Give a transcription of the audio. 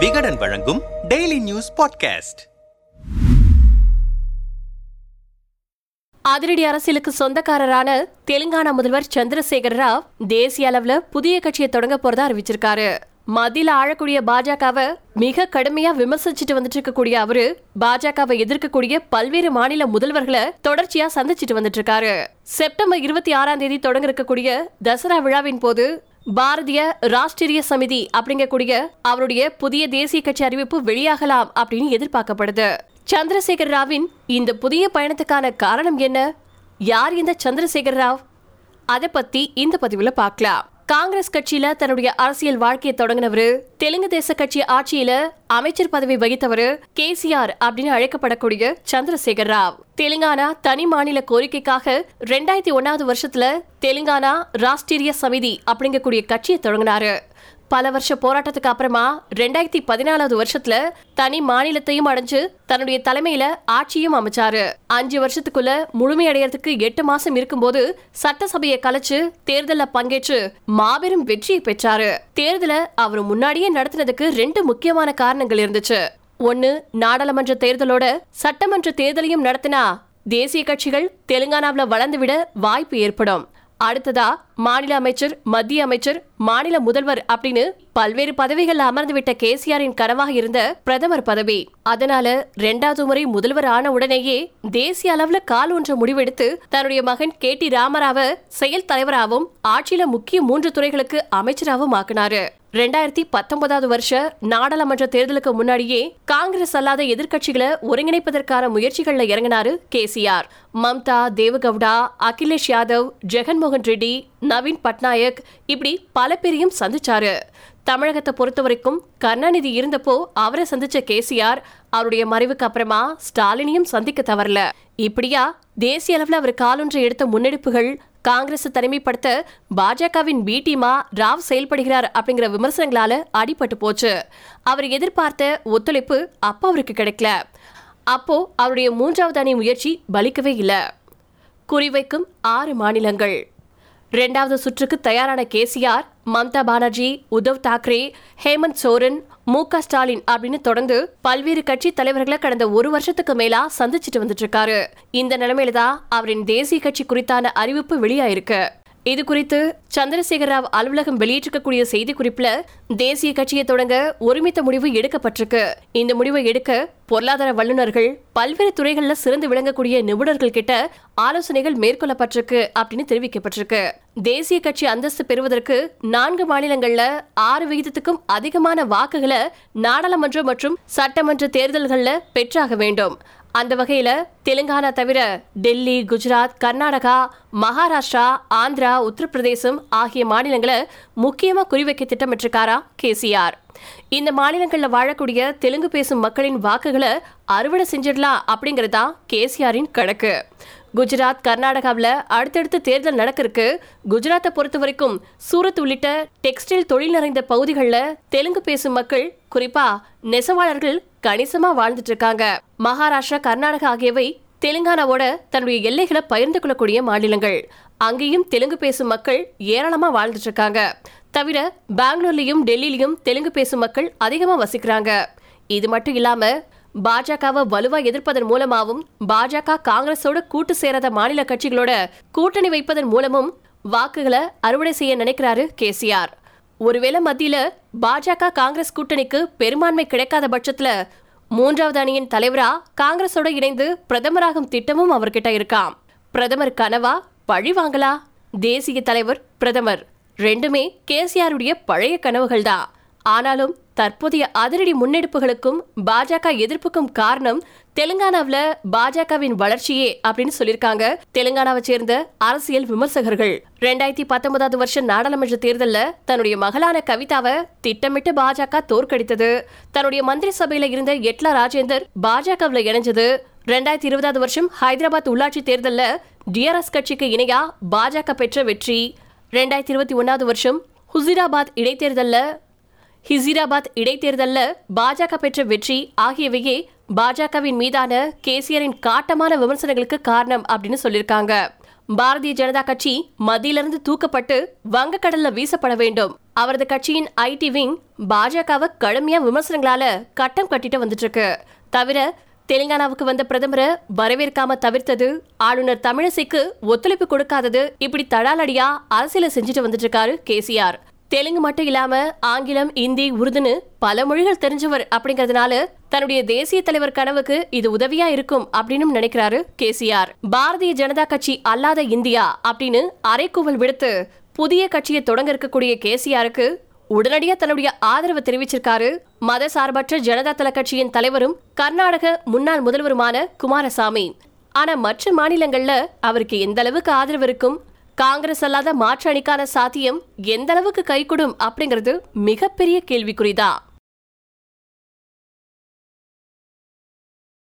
விகடன் வழங்கும் daily news podcast அதிரடி அரசியலுக்கு சொந்தக்காரரான தெலுங்கானா முதல்வர் சந்திரசேகர ராவ் தேசிய அளவுல புதிய கட்சியை தொடங்க போறதா அறிவிச்சிருக்காரு. மத்தியில ஆழக்கூடிய பாஜகவை மிக கடுமையா விமர்சிச்சுட்டு வந்துட்டு இருக்கக்கூடிய அவரு பாஜகவை எதிர்க்கக்கூடிய பல்வேறு மாநில முதல்வர்களை தொடர்ச்சியா சந்திச்சுட்டு வந்துட்டு இருக்காரு. செப்டம்பர் இருபத்தி ஆறாம் தேதி தொடங்க இருக்கக்கூடிய தசரா விழாவின் போது பாரதிய ராஷ்டிரிய சமிதி அப்படிங்கக்கூடிய அவருடைய புதிய தேசிய கட்சி அறிவிப்பு வெளியாகலாம் அப்படின்னு எதிர்பார்க்கப்படுது. சந்திரசேகர் ராவின் இந்த புதிய பயணத்துக்கான காரணம் என்ன? யார் இந்த சந்திரசேகர் ராவ்? அதை பத்தி இந்த பதிவுல பார்க்கலாம். காங்கிரஸ் கட்சியில தன்னுடைய அரசியல் வாழ்க்கையை தொடங்கினவரு தெலுங்கு தேச கட்சி ஆட்சியில அமைச்சர் பதவி வகித்தவர் கேசிஆர் அப்படின்னு அழைக்கப்படக்கூடிய சந்திரசேகர் ராவ். தெலுங்கானா தனி மாநில கோரிக்கைக்காக ரெண்டாயிரத்தி ஒன்னாவது வருஷத்துல தெலுங்கானா ராஷ்டிரிய சமிதி அப்படிங்கக்கூடிய கட்சியை தொடங்கினாரு. பல வருஷ போராட்டத்துக்கு அப்புறமா ரெண்டாயிரத்தி பதினாலாவது வருஷத்துல தனி மாநிலத்தையும் அடைஞ்சு தன்னுடைய தலைமையில ஆட்சியும் அமைச்சாரு. அஞ்சு வருஷத்துக்குள்ள முழுமையடையறதுக்கு எட்டு மாசம் இருக்கும்போது சட்டசபையை கலைச்சு தேர்தல பங்கேற்று மாபெரும் வெற்றியை பெற்றாரு. தேர்தலை அவர் முன்னாடியே நடத்தினதுக்கு ரெண்டு முக்கியமான காரணங்கள் இருந்துச்சு. ஒன்னு நாடாளுமன்ற தேர்தலோட சட்டமன்ற தேர்தலையும் நடத்தினா தேசிய கட்சிகள் தெலுங்கானாவில் வளர்ந்துவிட வாய்ப்பு ஏற்படும். அடுத்ததா மாநில அமைச்சர் மத்திய அமைச்சர் மாநில முதல்வர் அப்படின்னு பல்வேறு பதவிகள் அமர்ந்துவிட்ட கேசிஆரின் கனவாக இருந்த பிரதமர் பதவி. அதனால ரெண்டாவது முறை முதல்வர் ஆன உடனேயே தேசிய அளவுல கால் ஒன்ற முடிவெடுத்து தன்னுடைய மகன் கே டி ராமராவ செயல் தலைவராகவும் ஆட்சியில முக்கிய மூன்று துறைகளுக்கு அமைச்சராகவும் ஆக்கினாரு. ரெண்டாயிரத்தி பத்தொன்பதாவது வருஷ நாடாளுமன்ற தேர்தலுக்கு முன்னாடியே காங்கிரஸ் அல்லாத எதிர்க்கட்சிகளை ஒருங்கிணைப்பதற்கான முயற்சிகள்ல இறங்கினாரு கேசிஆர். மம்தா தேவகவுடா அகிலேஷ் யாதவ் ஜெகன்மோகன் ரெட்டி நவீன் பட்நாயக் இப்படி பல பேரையும் சந்திச்சாரு. தமிழகத்தை பொறுத்த வரைக்கும் கருணாநிதி இருந்தப்போ அவரை சந்திச்ச கேசிஆர் அவருடைய மறைவுக்கு அப்புறமா ஸ்டாலினையும் சந்திக்க தவறல. இப்படியா தேசிய அளவில் அவர் காலொன்றை எடுத்த முன்னெடுப்புகள் காங்கிரஸ் தனிமைப்படுத்த பாஜகவின் பி டீமா ராவ் செயல்படுகிறார் அப்படிங்கிற விமர்சனங்களால அடிபட்டு போச்சு. அவர் எதிர்பார்த்த ஒத்துழைப்பு அப்போ அவருக்கு கிடைக்கல. அப்போ அவருடைய மூன்றாவது அணி முயற்சி பலிக்கவே இல்லை. குறிவைக்கும் ஆறு மாநிலங்கள். ரெண்டாவது சுற்றுக்கு தயாரான கேசிஆர் மம்தா பானர்ஜி உத்தவ் தாக்கரே ஹேமந்த் சோரன் மு க ஸ்டாலின் அப்படின்னு தொடர்ந்து பல்வேறு கட்சி தலைவர்களை கடந்த ஒரு வருஷத்துக்கு மேலா சந்திச்சுட்டு வந்துட்டு இருக்காரு. இந்த நிலைமையில தான் அவரின் தேசிய கட்சி குறித்தான அறிவிப்பு வெளியாயிருக்கு. இது குறித்து சந்திரசேகர ராவ் அலுவலகம் வெளியிட்டிருக்கக்கூடிய செய்திக்குறிப்பில் தேசிய கட்சியை தொடங்க ஒருமித்த முடிவு எடுக்கப்பட்டிருக்கு. இந்த முடிவை எடுக்க பொருளாதார வல்லுநர்கள் பல்வேறு துறைகளில் சிறந்து விளங்கக்கூடிய நிபுணர்கள் கிட்ட ஆலோசனைகள் மேற்கொள்ளப்பட்டிருக்கு அப்படின்னு தெரிவிக்கப்பட்டிருக்கு. தேசிய கட்சி அந்தஸ்து பெறுவதற்கு நான்கு மாநிலங்கள்ல ஆறு விகிதத்துக்கும் அதிகமான வாக்குகளை நாடாளுமன்றம் மற்றும் சட்டமன்ற தேர்தல்கள்ல பெற்றாக வேண்டும். அந்த வகையில் தெலுங்கானா தவிர டெல்லி குஜராத் கர்நாடகா மகாராஷ்டிரா ஆந்திரா உத்தரப்பிரதேசம் ஆகிய மாநிலங்களை முக்கியமாக குறிவைக்க திட்டமிட்டிருக்காரா கேசிஆர். இந்த மாநிலங்களில் வாழக்கூடிய தெலுங்கு பேசும் மக்களின் வாக்குகளை அறுவடை செஞ்சிடலாம் தான் கேசிஆரின் கணக்கு. குஜராத் கர்நாடகாவில் அடுத்தடுத்து தேர்தல் நடக்கிறதுக்கு குஜராத்தை பொறுத்த வரைக்கும் சூரத் உள்ளிட்ட டெக்ஸ்டைல் தொழில் நிறைந்த பகுதிகளில் தெலுங்கு பேசும் மக்கள் குறிப்பா நெசவாளர்கள் கணிசமா வாழ்ந்துட்டு இருக்காங்க. மகாராஷ்டிரா கர்நாடகா ஆகியவை தெலுங்கானாவோட தன்னுடைய எல்லைகளை பகிர்ந்து கொள்ளக்கூடிய மாநிலங்கள். அங்கேயும் தெலுங்கு பேசும் மக்கள் ஏராளமா வாழ்ந்துட்டு இருக்காங்க. தவிர பெங்களூர்லயும் டெல்லியிலும் தெலுங்கு பேசும் மக்கள் அதிகமா வசிக்கிறாங்க. இது மட்டும் இல்லாம பாஜகவை வலுவா எதிர்ப்பதன் மூலமாவும் பாஜக காங்கிரஸோட கூட்டு சேராத மாநில கட்சிகளோட கூட்டணி வைப்பதன் மூலமும் வாக்குகளை அறுவடை செய்ய நினைக்கிறாரு கேசிஆர். ஒருவேளை மத்தியில பாஜக காங்கிரஸ் கூட்டணிக்கு பெரும்பான்மை கிடைக்காத பட்சத்துல மூன்றாவது அணியின் தலைவரா காங்கிரஸோட இணைந்து பிரதமராகும் திட்டமும் அவர்கிட்ட இருக்காம். பிரதமர் கனவா பழி வாங்கலா? தேசிய தலைவர் பிரதமர். ரெண்டுமே கேசிஆருடைய பழைய கனவுகள் தான் ஆனாலும் தற்போதைய அதிரடி முன்னெடுப்புகளுக்கும் பாஜக எதிர்ப்புக்கும் காரணம் தெலுங்கானாவில் பாஜகவின் வளர்ச்சியே அப்படின்னு சொல்லியிருக்காங்க. தெலுங்கானாவை சேர்ந்த அரசியல் விமர்சகர்கள். ரெண்டாயிரத்தி பத்தொன்பதாவது வருஷம் நாடாளுமன்ற தேர்தலில் தன்னுடைய மகளான கவிதாவை திட்டமிட்டு பாஜக தோற்கடித்தது. தன்னுடைய மந்திரி சபையில இருந்த எட்லா ராஜேந்தர் பாஜகவில் இணைஞ்சது. ரெண்டாயிரத்தி இருபதாவது வருஷம் ஹைதராபாத் உள்ளாட்சி தேர்தலில் டிஆர்எஸ் கட்சிக்கு இணையா பாஜக பெற்ற வெற்றி. ரெண்டாயிரத்தி இருபத்தி ஒன்னாவது வருஷம் ஹுசிராபாத் இடைத்தேர்தலில் ஹிசிராபாத் இடைத்தேர்தலில் பாஜக பெற்ற வெற்றி ஆகியவையே பாஜகவின் மீதான கேசிஆரின் காட்டமான விமர்சனங்களுக்கு காரணம் அப்படின்னு சொல்லியிருக்காங்க. பாரதிய ஜனதா கட்சி மத்தியிலிருந்து தூக்கப்பட்டு வங்கக்கடல்ல வீசப்பட வேண்டும். அவரது கட்சியின் ஐடி விங் பாஜகவை கடுமையா விமர்சனங்களால கட்டம் கட்டிட்டு வந்துட்டு இருக்கு தவிர தெலுங்கானாவுக்கு வந்த பிரதமரை வரவேற்காம தவிர்த்தது ஆளுநர் தமிழிசைக்கு ஒத்துழைப்பு கொடுக்காதது இப்படி தடாலடியா அரசியல செஞ்சுட்டு வந்துட்டு இருக்காரு கேசிஆர் தெலுங்கு மட்டும் இல்லாம ஆங்கிலம் இந்தி உருதுன்னு பல மொழிகள் தெரிஞ்சவர் அப்படிங்கறதுனால தன்னுடைய தேசிய தலைவர் கனவுக்கு இது உதவியா இருக்கும் அப்படின்னு நினைக்கிறாரு கேசிஆர். பாரதிய ஜனதா கட்சி அல்லாத இந்தியா அப்படின்னு அரைக்கூவல் விடுத்து புதிய கட்சியை தொடங்க இருக்கக்கூடிய கேசிஆருக்கு உடனடியா தன்னுடைய ஆதரவு தெரிவிச்சிருக்காரு. மத சார்பற்ற ஜனதா தள கட்சியின் தலைவரும் கர்நாடக முன்னாள் முதல்வருமான குமாரசாமி. ஆனா மற்ற மாநிலங்கள்ல அவருக்கு எந்த அளவுக்கு ஆதரவு இருக்கும்? காங்கிரஸ் அல்லாத மாற்று அணிக்கான சாத்தியம் எந்த அளவுக்கு கைகூடும் அப்படிங்கிறது மிகப்பெரிய கேள்விக்குறிதான்.